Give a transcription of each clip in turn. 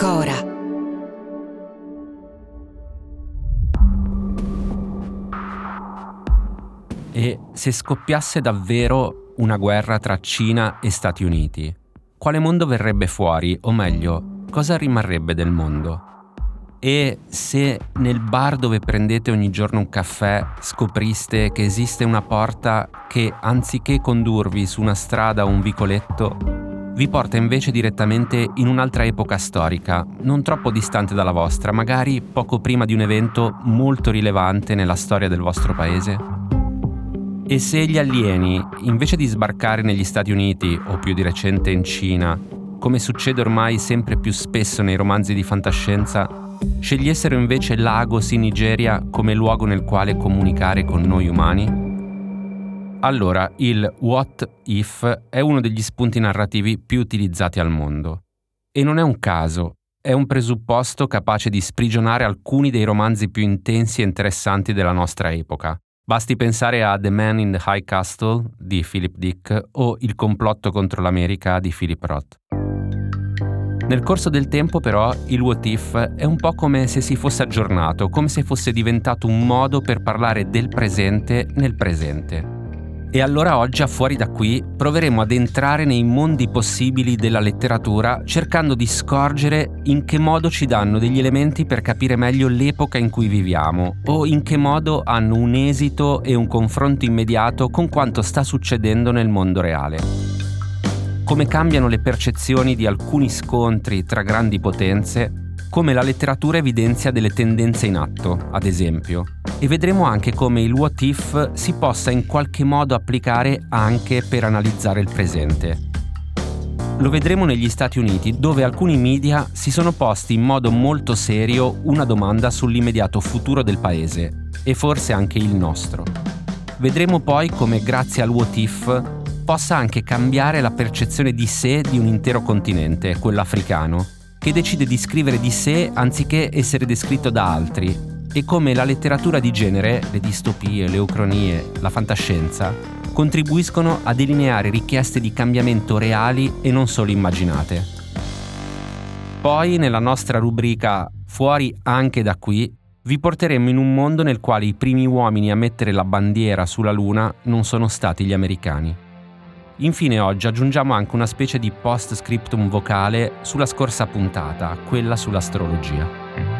Cora. E se scoppiasse davvero una guerra tra Cina e Stati Uniti, quale mondo verrebbe fuori? O meglio, cosa rimarrebbe del mondo? E se nel bar dove prendete ogni giorno un caffè scopriste che esiste una porta che anziché condurvi su una strada o un vicoletto, vi porta invece direttamente in un'altra epoca storica, non troppo distante dalla vostra, magari poco prima di un evento molto rilevante nella storia del vostro paese? E se gli alieni, invece di sbarcare negli Stati Uniti o più di recente in Cina, come succede ormai sempre più spesso nei romanzi di fantascienza, scegliessero invece Lagos in Nigeria come luogo nel quale comunicare con noi umani? Allora, il What If è uno degli spunti narrativi più utilizzati al mondo. E non è un caso, è un presupposto capace di sprigionare alcuni dei romanzi più intensi e interessanti della nostra epoca. Basti pensare a The Man in the High Castle di Philip Dick o Il complotto contro l'America di Philip Roth. Nel corso del tempo però il What If è un po' come se si fosse aggiornato, come se fosse diventato un modo per parlare del presente nel presente. E allora oggi a Fuori da qui proveremo ad entrare nei mondi possibili della letteratura cercando di scorgere in che modo ci danno degli elementi per capire meglio l'epoca in cui viviamo o in che modo hanno un esito e un confronto immediato con quanto sta succedendo nel mondo reale. Come cambiano le percezioni di alcuni scontri tra grandi potenze come la letteratura evidenzia delle tendenze in atto, ad esempio, e vedremo anche come il what if si possa in qualche modo applicare anche per analizzare il presente. Lo vedremo negli Stati Uniti, dove alcuni media si sono posti in modo molto serio una domanda sull'immediato futuro del paese, e forse anche il nostro. Vedremo poi come grazie al what if possa anche cambiare la percezione di sé di un intero continente, quello africano, che decide di scrivere di sé anziché essere descritto da altri, e come la letteratura di genere, le distopie, le ucronie, la fantascienza, contribuiscono a delineare richieste di cambiamento reali e non solo immaginate. Poi, nella nostra rubrica Fuori anche da qui, vi porteremo in un mondo nel quale i primi uomini a mettere la bandiera sulla Luna non sono stati gli americani. Infine oggi aggiungiamo anche una specie di post scriptum vocale sulla scorsa puntata, quella sull'astrologia.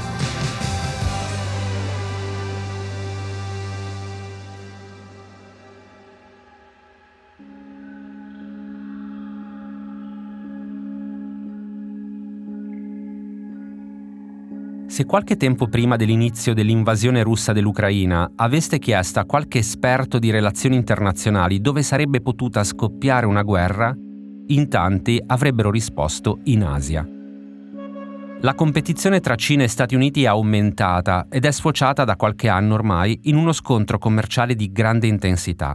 Se qualche tempo prima dell'inizio dell'invasione russa dell'Ucraina aveste chiesto a qualche esperto di relazioni internazionali dove sarebbe potuta scoppiare una guerra, in tanti avrebbero risposto in Asia. La competizione tra Cina e Stati Uniti è aumentata ed è sfociata da qualche anno ormai in uno scontro commerciale di grande intensità.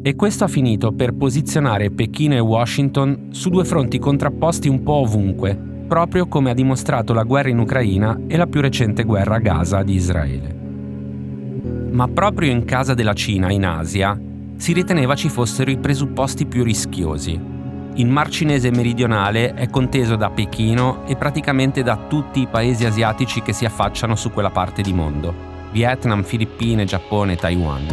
E questo ha finito per posizionare Pechino e Washington su due fronti contrapposti un po' ovunque, proprio come ha dimostrato la guerra in Ucraina e la più recente guerra a Gaza di Israele. Ma proprio in casa della Cina, in Asia, si riteneva ci fossero i presupposti più rischiosi, il Mar Cinese meridionale è conteso da Pechino e praticamente da tutti i paesi asiatici che si affacciano su quella parte di mondo, Vietnam, Filippine, Giappone Taiwan.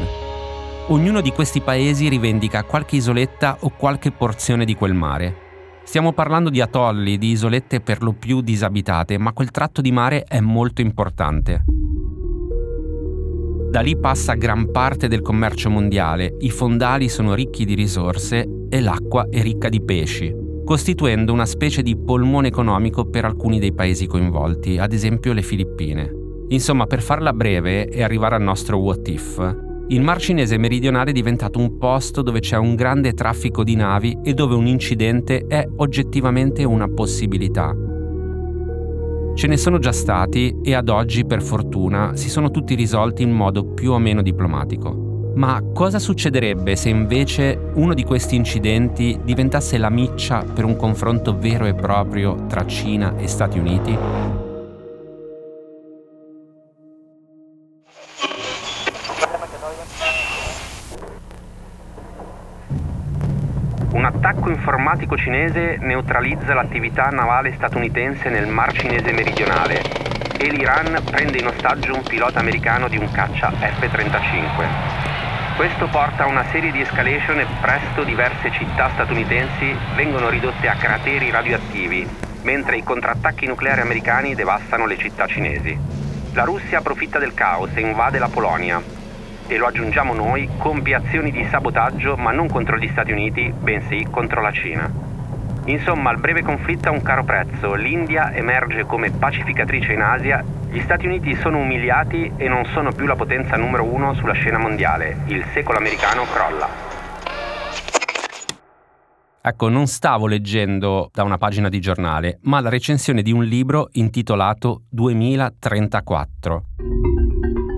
Ognuno di questi paesi rivendica qualche isoletta o qualche porzione di quel mare. Stiamo parlando di atolli, di isolette per lo più disabitate, ma quel tratto di mare è molto importante. Da lì passa gran parte del commercio mondiale, i fondali sono ricchi di risorse e l'acqua è ricca di pesci, costituendo una specie di polmone economico per alcuni dei paesi coinvolti, ad esempio le Filippine. Insomma, per farla breve e arrivare al nostro what if, il Mar Cinese meridionale è diventato un posto dove c'è un grande traffico di navi e dove un incidente è oggettivamente una possibilità. Ce ne sono già stati e ad oggi, per fortuna, si sono tutti risolti in modo più o meno diplomatico. Ma cosa succederebbe se invece uno di questi incidenti diventasse la miccia per un confronto vero e proprio tra Cina e Stati Uniti? Attacco informatico cinese neutralizza l'attività navale statunitense nel Mar Cinese meridionale e l'Iran prende in ostaggio un pilota americano di un caccia F-35. Questo porta a una serie di escalation e presto diverse città statunitensi vengono ridotte a crateri radioattivi, mentre i contrattacchi nucleari americani devastano le città cinesi. La Russia approfitta del caos e invade la Polonia, e lo aggiungiamo noi, compie azioni di sabotaggio ma non contro gli Stati Uniti, bensì contro la Cina. Insomma, il breve conflitto ha un caro prezzo, l'India emerge come pacificatrice in Asia, gli Stati Uniti sono umiliati e non sono più la potenza numero uno sulla scena mondiale, il secolo americano crolla. Ecco, non stavo leggendo da una pagina di giornale, ma la recensione di un libro intitolato 2034.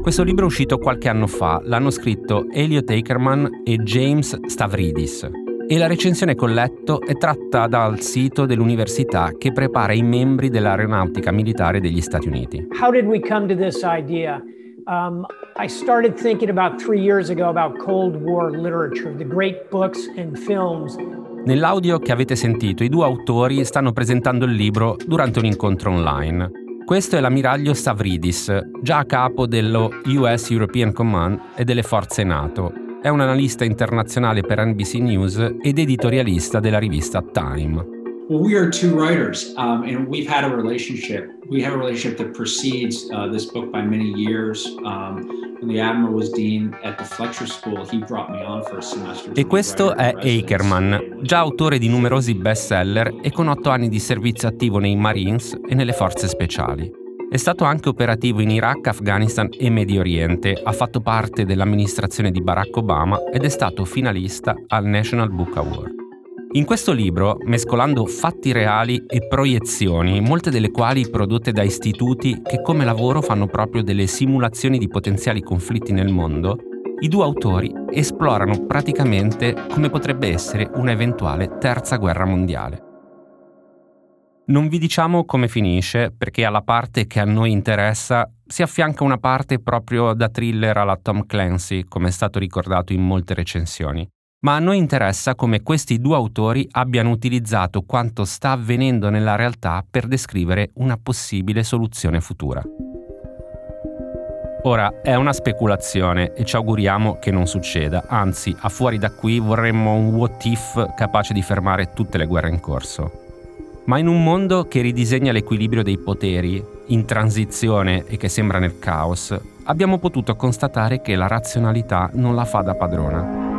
Questo libro è uscito qualche anno fa, l'hanno scritto Elliot Ackerman e James Stavridis e la recensione che ho letto è tratta dal sito dell'università che prepara i membri dell'aeronautica militare degli Stati Uniti. How did we come to this idea? Um, I started thinking about three years ago about Cold War literature, the great books and films Nell'audio che avete sentito, i due autori stanno presentando il libro durante un incontro online. Questo è l'ammiraglio Stavridis, già a capo dello US European Command e delle forze NATO. È un analista internazionale per NBC News ed editorialista della rivista Time. Well, we are two writers, um, and we've had a relationship. We have a relationship that precedes uh, this book by many years. Um, when the Admiral was dean at the Fletcher School, he brought me on for a semester. E questo è Ackerman, già autore di numerosi bestseller e con otto anni di servizio attivo nei Marines e nelle forze speciali. È stato anche operativo in Iraq, Afghanistan e Medio Oriente, ha fatto parte dell'amministrazione di Barack Obama ed è stato finalista al National Book Award. In questo libro, mescolando fatti reali e proiezioni, molte delle quali prodotte da istituti che come lavoro fanno proprio delle simulazioni di potenziali conflitti nel mondo, i due autori esplorano praticamente come potrebbe essere un'eventuale terza guerra mondiale. Non vi diciamo come finisce, perché alla parte che a noi interessa si affianca una parte proprio da thriller alla Tom Clancy, come è stato ricordato in molte recensioni ma a noi interessa come questi due autori abbiano utilizzato quanto sta avvenendo nella realtà per descrivere una possibile soluzione futura. Ora è una speculazione e ci auguriamo che non succeda, anzi a fuori da qui vorremmo un what if capace di fermare tutte le guerre in corso. Ma in un mondo che ridisegna l'equilibrio dei poteri, in transizione e che sembra nel caos, abbiamo potuto constatare che la razionalità non la fa da padrona.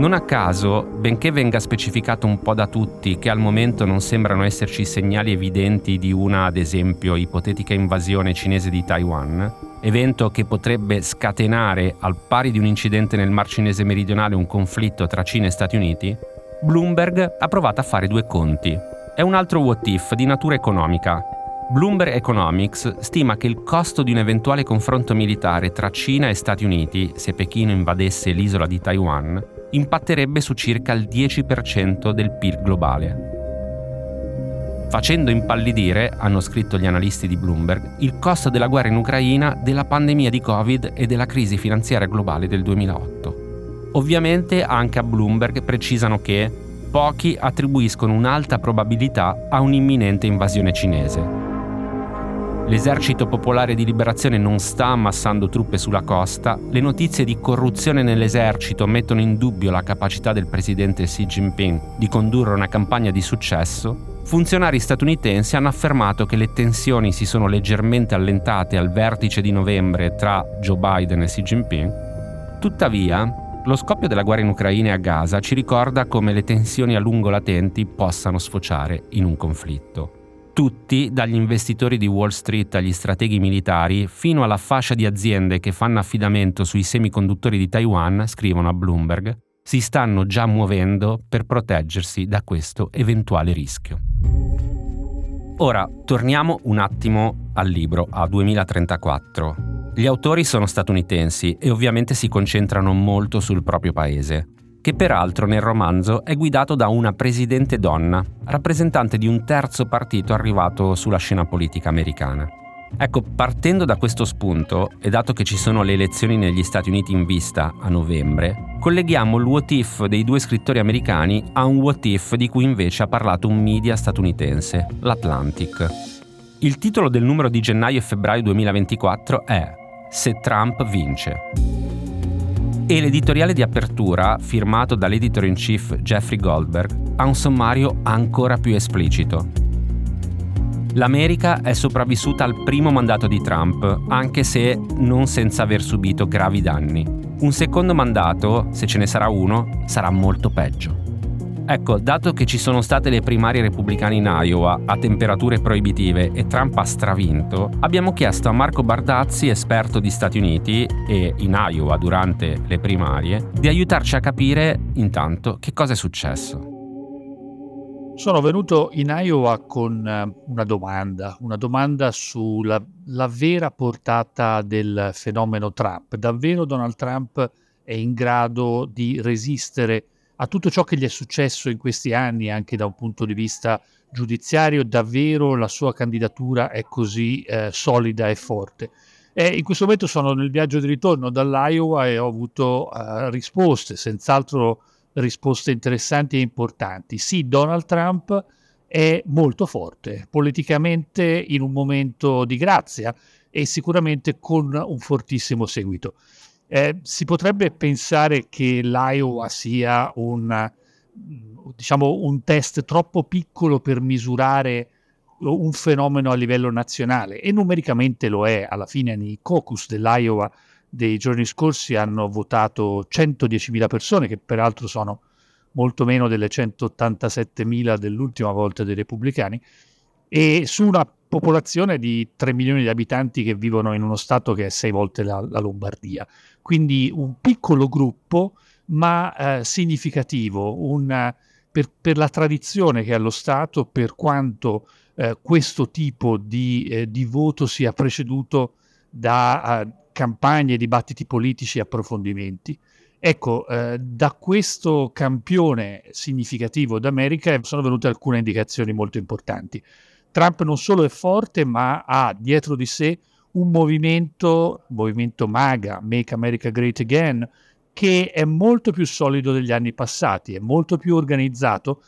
Non a caso, benché venga specificato un po' da tutti che al momento non sembrano esserci segnali evidenti di una, ad esempio, ipotetica invasione cinese di Taiwan, evento che potrebbe scatenare, al pari di un incidente nel Mar Cinese meridionale, un conflitto tra Cina e Stati Uniti, Bloomberg ha provato a fare due conti. È un altro what if di natura economica. Bloomberg Economics stima che il costo di un eventuale confronto militare tra Cina e Stati Uniti, se Pechino invadesse l'isola di Taiwan, impatterebbe su circa il 10% del PIL globale. Facendo impallidire, hanno scritto gli analisti di Bloomberg, il costo della guerra in Ucraina, della pandemia di Covid e della crisi finanziaria globale del 2008. Ovviamente anche a Bloomberg precisano che pochi attribuiscono un'alta probabilità a un'imminente invasione cinese. L'esercito popolare di liberazione non sta ammassando truppe sulla costa, le notizie di corruzione nell'esercito mettono in dubbio la capacità del presidente Xi Jinping di condurre una campagna di successo, funzionari statunitensi hanno affermato che le tensioni si sono leggermente allentate al vertice di novembre tra Joe Biden e Xi Jinping. Tuttavia, lo scoppio della guerra in Ucraina e a Gaza ci ricorda come le tensioni a lungo latenti possano sfociare in un conflitto. Tutti, dagli investitori di Wall Street agli strateghi militari, fino alla fascia di aziende che fanno affidamento sui semiconduttori di Taiwan, scrivono a Bloomberg, si stanno già muovendo per proteggersi da questo eventuale rischio. Ora, torniamo un attimo al libro a 2034. Gli autori sono statunitensi e ovviamente si concentrano molto sul proprio paese, che peraltro nel romanzo è guidato da una presidente donna, rappresentante di un terzo partito arrivato sulla scena politica americana. Ecco, partendo da questo spunto, e dato che ci sono le elezioni negli Stati Uniti in vista a novembre, colleghiamo il what if dei due scrittori americani a un what if di cui invece ha parlato un media statunitense, l'Atlantic. Il titolo del numero di gennaio e febbraio 2024 è se Trump vince. E l'editoriale di apertura, firmato dall'editor in chief Jeffrey Goldberg, ha un sommario ancora più esplicito. L'America è sopravvissuta al primo mandato di Trump, anche se non senza aver subito gravi danni. Un secondo mandato, se ce ne sarà uno, sarà molto peggio. Ecco, dato che ci sono state le primarie repubblicane in Iowa a temperature proibitive e Trump ha stravinto, abbiamo chiesto a Marco Bardazzi, esperto di Stati Uniti e in Iowa durante le primarie, di aiutarci a capire intanto che cosa è successo. Sono venuto in Iowa con eh, una domanda, una domanda sulla vera portata del fenomeno Trump. Davvero Donald Trump è in grado di resistere a tutto ciò che gli è successo in questi anni, anche da un punto di vista giudiziario, davvero la sua candidatura è così eh, solida e forte. E in questo momento sono nel viaggio di ritorno dall'Iowa e ho avuto uh, risposte, senz'altro risposte interessanti e importanti. Sì, Donald Trump è molto forte, politicamente in un momento di grazia e sicuramente con un fortissimo seguito. Eh, si potrebbe pensare che l'Iowa sia un, diciamo, un test troppo piccolo per misurare un fenomeno a livello nazionale e numericamente lo è. Alla fine nei caucus dell'Iowa dei giorni scorsi hanno votato 110.000 persone, che peraltro sono molto meno delle 187.000 dell'ultima volta dei repubblicani, e su una popolazione di 3 milioni di abitanti che vivono in uno stato che è sei volte la, la Lombardia. Quindi un piccolo gruppo, ma eh, significativo, un, per, per, la tradizione che ha lo Stato, per quanto eh, questo tipo di, eh, di, voto sia preceduto da uh, campagne, dibattiti politici e approfondimenti. Ecco, eh, da questo campione significativo d'America sono venute alcune indicazioni molto importanti. Trump non solo è forte, ma ha dietro di sé un movimento, movimento MAGA, Make America Great Again, che è molto più solido degli anni passati, è molto più organizzato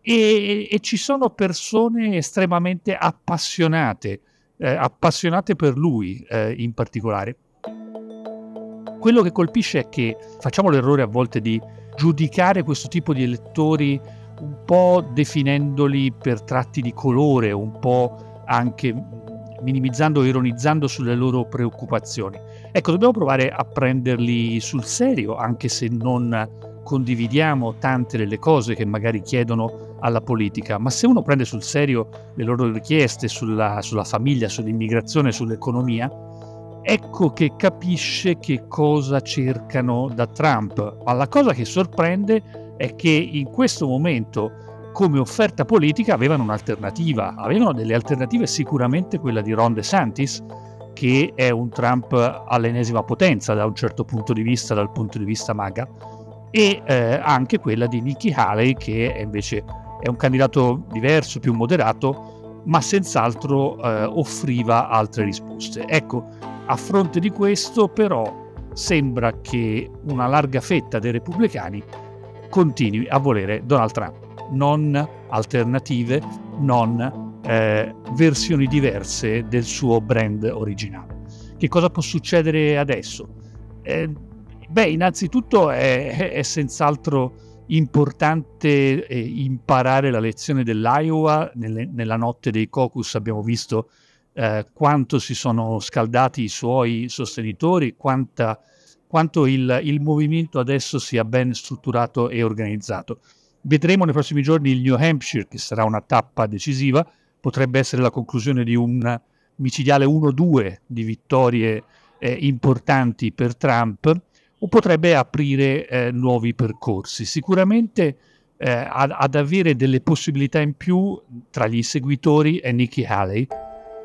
e, e ci sono persone estremamente appassionate, eh, appassionate per lui eh, in particolare. Quello che colpisce è che facciamo l'errore a volte di giudicare questo tipo di elettori un po' definendoli per tratti di colore, un po' anche minimizzando o ironizzando sulle loro preoccupazioni. Ecco, dobbiamo provare a prenderli sul serio, anche se non condividiamo tante delle cose che magari chiedono alla politica, ma se uno prende sul serio le loro richieste sulla, sulla famiglia, sull'immigrazione, sull'economia, ecco che capisce che cosa cercano da Trump. Ma la cosa che sorprende è che in questo momento come offerta politica avevano un'alternativa, avevano delle alternative sicuramente quella di Ron DeSantis, che è un Trump all'ennesima potenza da un certo punto di vista, dal punto di vista MAGA, e eh, anche quella di Nikki Haley, che è invece è un candidato diverso, più moderato, ma senz'altro eh, offriva altre risposte. Ecco, a fronte di questo però sembra che una larga fetta dei repubblicani continui a volere Donald Trump non alternative, non eh, versioni diverse del suo brand originale. Che cosa può succedere adesso? Eh, beh, innanzitutto è, è senz'altro importante eh, imparare la lezione dell'Iowa. Nelle, nella notte dei caucus abbiamo visto eh, quanto si sono scaldati i suoi sostenitori, quanta, quanto il, il, movimento adesso sia ben strutturato e organizzato. Vedremo nei prossimi giorni il New Hampshire, che sarà una tappa decisiva, potrebbe essere la conclusione di un micidiale 1-2 di vittorie eh, importanti per Trump o potrebbe aprire eh, nuovi percorsi. Sicuramente eh, ad, ad, avere delle possibilità in più tra gli seguitori è Nikki Haley,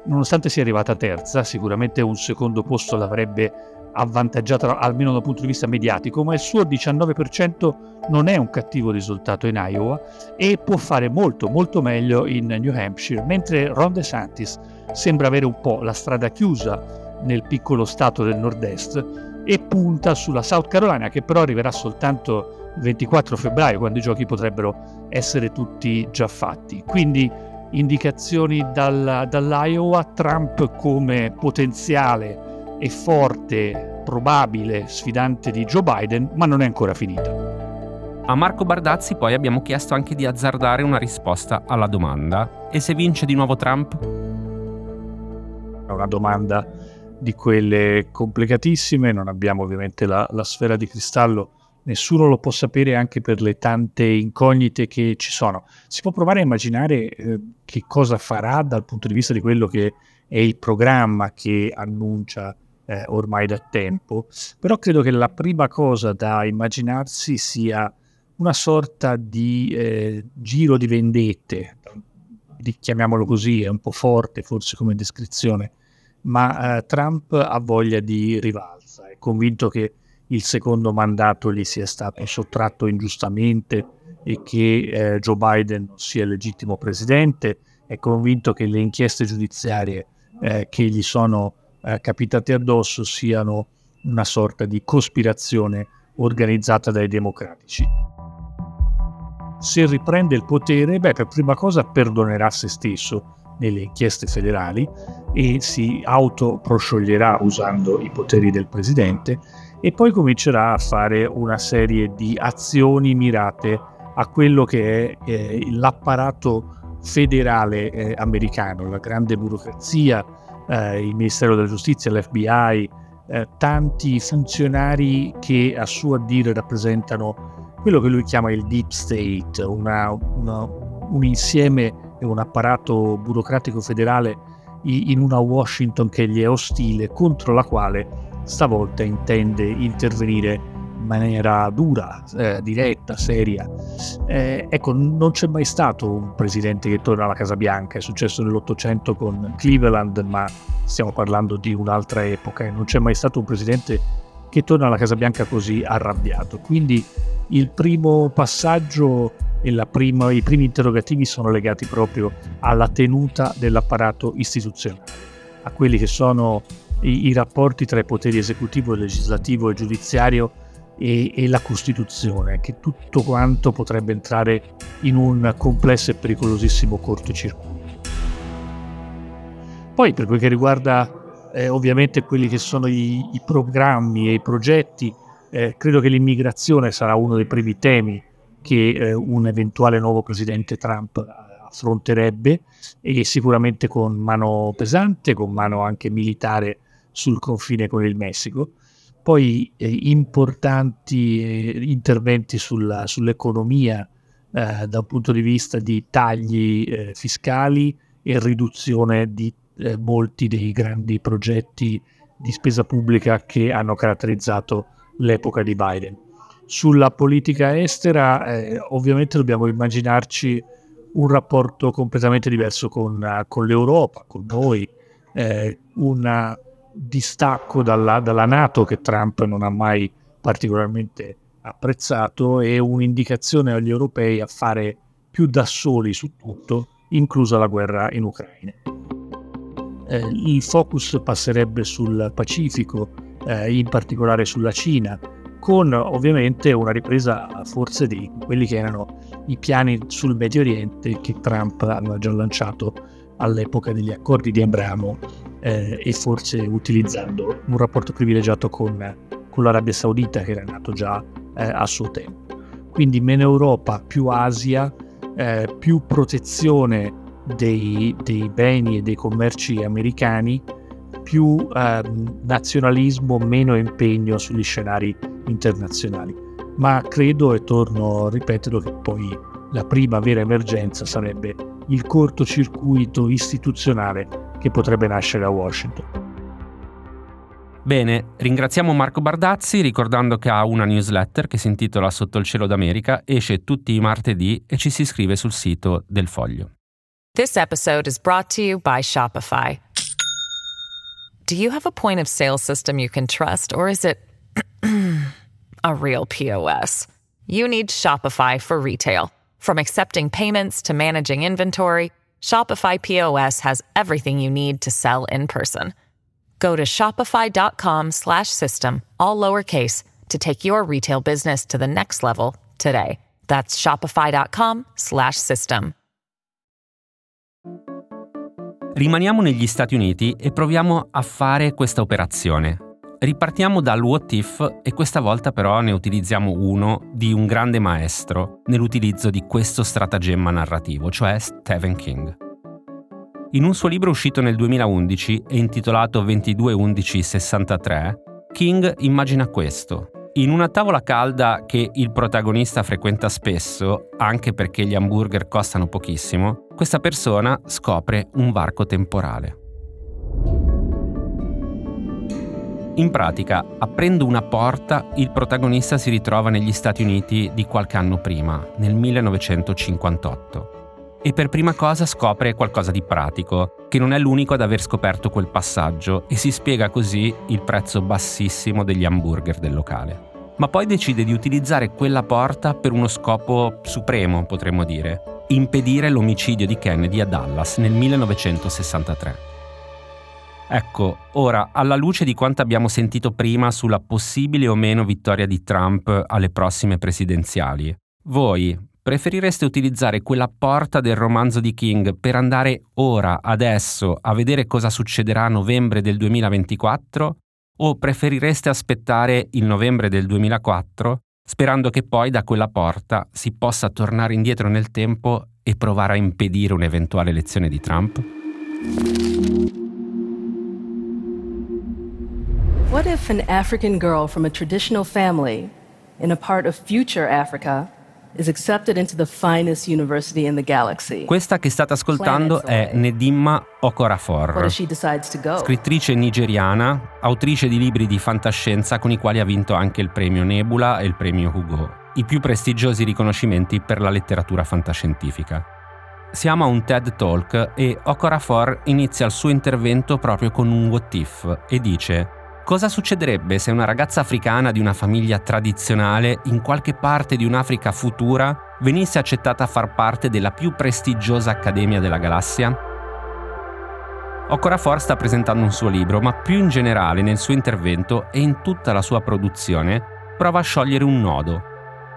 nonostante sia arrivata terza, sicuramente un secondo posto l'avrebbe avvantaggiata almeno dal punto di vista mediatico, ma il suo 19% non è un cattivo risultato in Iowa e può fare molto molto meglio in New Hampshire, mentre Ron DeSantis sembra avere un po' la strada chiusa nel piccolo stato del nord-est e punta sulla South Carolina che però arriverà soltanto il 24 febbraio quando i giochi potrebbero essere tutti già fatti. Quindi indicazioni dal, dall'Iowa, Trump come potenziale e forte, probabile sfidante di Joe Biden, ma non è ancora finita. A Marco Bardazzi poi abbiamo chiesto anche di azzardare una risposta alla domanda. E se vince di nuovo Trump? È una domanda di quelle complicatissime, non abbiamo ovviamente la, la sfera di cristallo, nessuno lo può sapere anche per le tante incognite che ci sono. Si può provare a immaginare eh, che cosa farà dal punto di vista di quello che è il programma che annuncia eh, ormai da tempo, però credo che la prima cosa da immaginarsi sia una sorta di eh, giro di vendette, chiamiamolo così, è un po' forte forse come descrizione, ma eh, Trump ha voglia di rivalsa, è convinto che il secondo mandato gli sia stato sottratto ingiustamente e che eh, Joe Biden sia il legittimo presidente, è convinto che le inchieste giudiziarie eh, che gli sono eh, capitate addosso siano una sorta di cospirazione organizzata dai democratici. Se riprende il potere, beh, per prima cosa perdonerà se stesso nelle inchieste federali e si autoproscioglierà usando i poteri del presidente e poi comincerà a fare una serie di azioni mirate a quello che è eh, l'apparato federale eh, americano, la grande burocrazia, eh, il Ministero della Giustizia, l'FBI, eh, tanti funzionari che a suo dire rappresentano quello che lui chiama il deep state, una, una, un insieme e un apparato burocratico federale in una Washington che gli è ostile, contro la quale stavolta intende intervenire in maniera dura, eh, diretta, seria. Eh, ecco, non c'è mai stato un presidente che torna alla Casa Bianca, è successo nell'Ottocento con Cleveland, ma stiamo parlando di un'altra epoca, e non c'è mai stato un presidente che torna alla Casa Bianca così arrabbiato. Quindi il primo passaggio e prima, i primi interrogativi sono legati proprio alla tenuta dell'apparato istituzionale, a quelli che sono i, i rapporti tra i poteri esecutivo, legislativo e giudiziario e, e, la Costituzione, che tutto quanto potrebbe entrare in un complesso e pericolosissimo cortocircuito. Poi per quel che riguarda eh, ovviamente quelli che sono i, i programmi e i progetti, eh, credo che l'immigrazione sarà uno dei primi temi che eh, un eventuale nuovo presidente Trump eh, affronterebbe e sicuramente con mano pesante, con mano anche militare sul confine con il Messico. Poi eh, importanti eh, interventi sulla, sull'economia eh, un punto di vista di tagli eh, fiscali e riduzione di molti dei grandi progetti di spesa pubblica che hanno caratterizzato l'epoca di Biden. Sulla politica estera, eh, ovviamente dobbiamo immaginarci un rapporto completamente diverso con, con l'Europa, con noi, eh, un distacco dalla, dalla Nato che Trump non ha mai particolarmente apprezzato e un'indicazione agli europei a fare più da soli su tutto, inclusa la guerra in Ucraina. Eh, il focus passerebbe sul Pacifico, eh, in particolare sulla Cina, con ovviamente una ripresa forse di quelli che erano i piani sul Medio Oriente che Trump aveva già lanciato all'epoca degli accordi di Abramo eh, e forse utilizzando un rapporto privilegiato con, con l'Arabia Saudita che era nato già eh, a suo tempo. Quindi meno Europa, più Asia, eh, più protezione dei, dei, beni e dei commerci americani, più ehm, nazionalismo, meno impegno sugli scenari internazionali. Ma credo, e torno a ripeterlo, che poi la prima vera emergenza sarebbe il cortocircuito istituzionale che potrebbe nascere a Washington. Bene, ringraziamo Marco Bardazzi ricordando che ha una newsletter che si intitola Sotto il cielo d'America, esce tutti i martedì e ci si iscrive sul sito del Foglio. This episode is brought to you by Shopify. Do you have a point of sale system you can trust or is it a real POS? You need Shopify for retail. From accepting payments to managing inventory, Shopify POS has everything you need to sell in person. Go to shopify.com slash system, all lowercase, to take your retail business to the next level today. That's shopify.com slash system. Rimaniamo negli Stati Uniti e proviamo a fare questa operazione. Ripartiamo dal what if e questa volta però ne utilizziamo uno di un grande maestro nell'utilizzo di questo stratagemma narrativo, cioè Stephen King. In un suo libro uscito nel 2011 e intitolato 221163, King immagina questo. In una tavola calda che il protagonista frequenta spesso, anche perché gli hamburger costano pochissimo, questa persona scopre un varco temporale. In pratica, aprendo una porta, il protagonista si ritrova negli Stati Uniti di qualche anno prima, nel 1958 e per prima cosa scopre qualcosa di pratico, che non è l'unico ad aver scoperto quel passaggio e si spiega così il prezzo bassissimo degli hamburger del locale. Ma poi decide di utilizzare quella porta per uno scopo supremo, potremmo dire, impedire l'omicidio di Kennedy a Dallas nel 1963. Ecco, ora, alla luce di quanto abbiamo sentito prima sulla possibile o meno vittoria di Trump alle prossime presidenziali, voi, Preferireste utilizzare quella porta del romanzo di King per andare ora, adesso, a vedere cosa succederà a novembre del 2024? O preferireste aspettare il novembre del 2004, sperando che poi da quella porta si possa tornare indietro nel tempo e provare a impedire un'eventuale elezione di Trump? What if an African girl from a traditional family in a part of future Africa questa che state ascoltando è Nedimma Okorafor, scrittrice nigeriana, autrice di libri di fantascienza con i quali ha vinto anche il premio Nebula e il premio Hugo, i più prestigiosi riconoscimenti per la letteratura fantascientifica. Siamo a un TED Talk e Okorafor inizia il suo intervento proprio con un what if e dice Cosa succederebbe se una ragazza africana di una famiglia tradizionale in qualche parte di un'Africa futura venisse accettata a far parte della più prestigiosa accademia della galassia? Okorafor sta presentando un suo libro, ma più in generale nel suo intervento e in tutta la sua produzione prova a sciogliere un nodo.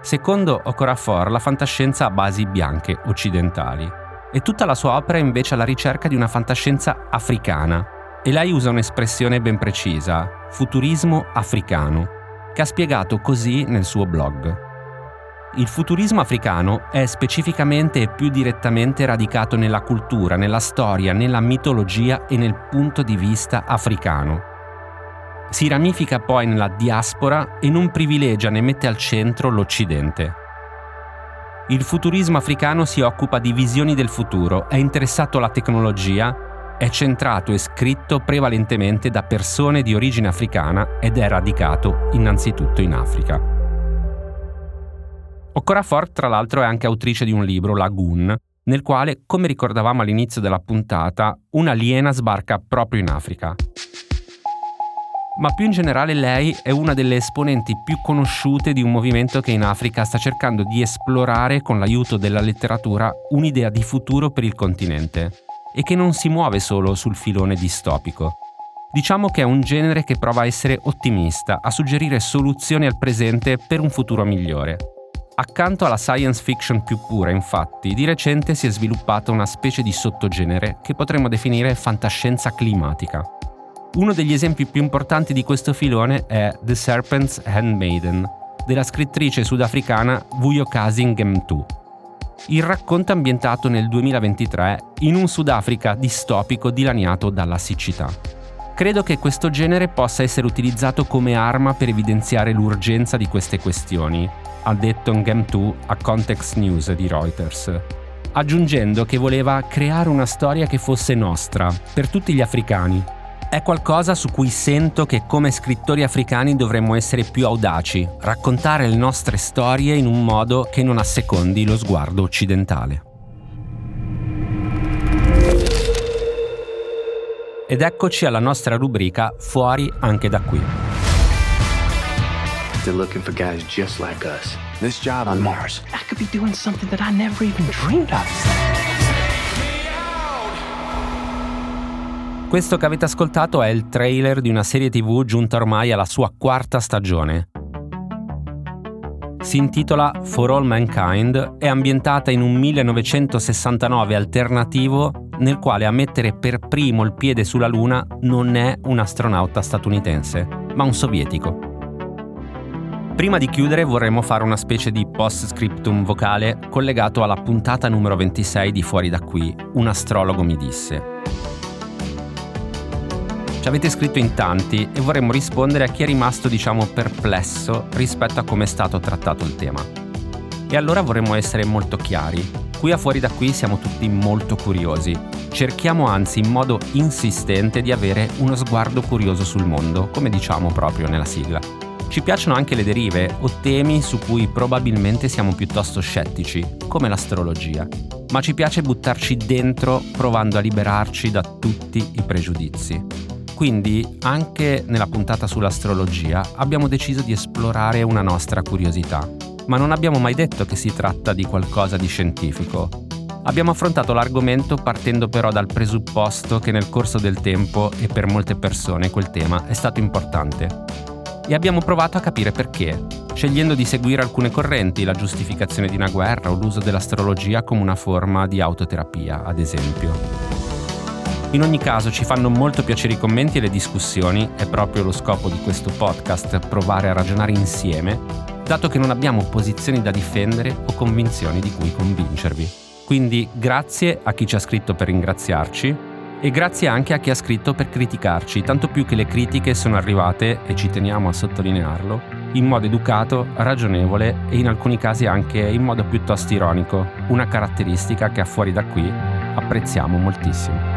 Secondo Okorafor, la fantascienza ha basi bianche occidentali e tutta la sua opera è invece alla ricerca di una fantascienza africana, e lei usa un'espressione ben precisa, futurismo africano, che ha spiegato così nel suo blog. Il futurismo africano è specificamente e più direttamente radicato nella cultura, nella storia, nella mitologia e nel punto di vista africano. Si ramifica poi nella diaspora e non privilegia né mette al centro l'Occidente. Il futurismo africano si occupa di visioni del futuro, è interessato alla tecnologia è centrato e scritto prevalentemente da persone di origine africana ed è radicato innanzitutto in Africa. Okorafor, tra l'altro, è anche autrice di un libro, Lagoon, nel quale, come ricordavamo all'inizio della puntata, un'aliena sbarca proprio in Africa. Ma più in generale lei è una delle esponenti più conosciute di un movimento che in Africa sta cercando di esplorare con l'aiuto della letteratura un'idea di futuro per il continente e che non si muove solo sul filone distopico. Diciamo che è un genere che prova a essere ottimista, a suggerire soluzioni al presente per un futuro migliore. Accanto alla science fiction più pura, infatti, di recente si è sviluppata una specie di sottogenere che potremmo definire fantascienza climatica. Uno degli esempi più importanti di questo filone è The Serpent's Handmaiden, della scrittrice sudafricana Vuyokazi Ngemtu. Il racconto è ambientato nel 2023 in un Sudafrica distopico dilaniato dalla siccità. Credo che questo genere possa essere utilizzato come arma per evidenziare l'urgenza di queste questioni, ha detto Ngem2 a Context News di Reuters, aggiungendo che voleva creare una storia che fosse nostra, per tutti gli africani. È qualcosa su cui sento che come scrittori africani dovremmo essere più audaci, raccontare le nostre storie in un modo che non assecondi lo sguardo occidentale. Ed eccoci alla nostra rubrica Fuori anche da qui. They're looking for guys just like us. This job on Mars, I could be doing something that I never even dreamed of. Questo che avete ascoltato è il trailer di una serie tv giunta ormai alla sua quarta stagione. Si intitola For All Mankind, è ambientata in un 1969 alternativo nel quale a mettere per primo il piede sulla Luna non è un astronauta statunitense, ma un sovietico. Prima di chiudere vorremmo fare una specie di post scriptum vocale collegato alla puntata numero 26 di Fuori da qui, un astrologo mi disse. Ci avete scritto in tanti e vorremmo rispondere a chi è rimasto diciamo perplesso rispetto a come è stato trattato il tema. E allora vorremmo essere molto chiari. Qui a Fuori da qui siamo tutti molto curiosi. Cerchiamo anzi in modo insistente di avere uno sguardo curioso sul mondo, come diciamo proprio nella sigla. Ci piacciono anche le derive o temi su cui probabilmente siamo piuttosto scettici, come l'astrologia, ma ci piace buttarci dentro provando a liberarci da tutti i pregiudizi. Quindi, anche nella puntata sull'astrologia, abbiamo deciso di esplorare una nostra curiosità, ma non abbiamo mai detto che si tratta di qualcosa di scientifico. Abbiamo affrontato l'argomento partendo però dal presupposto che nel corso del tempo e per molte persone quel tema è stato importante e abbiamo provato a capire perché, scegliendo di seguire alcune correnti, la giustificazione di una guerra o l'uso dell'astrologia come una forma di autoterapia, ad esempio. In ogni caso ci fanno molto piacere i commenti e le discussioni, è proprio lo scopo di questo podcast provare a ragionare insieme, dato che non abbiamo posizioni da difendere o convinzioni di cui convincervi. Quindi grazie a chi ci ha scritto per ringraziarci, e grazie anche a chi ha scritto per criticarci, tanto più che le critiche sono arrivate, e ci teniamo a sottolinearlo, in modo educato, ragionevole e in alcuni casi anche in modo piuttosto ironico, una caratteristica che a fuori da qui apprezziamo moltissimo.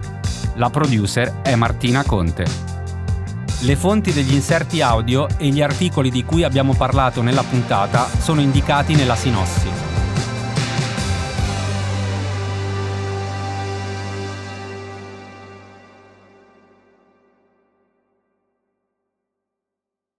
La producer è Martina Conte. Le fonti degli inserti audio e gli articoli di cui abbiamo parlato nella puntata sono indicati nella sinossi.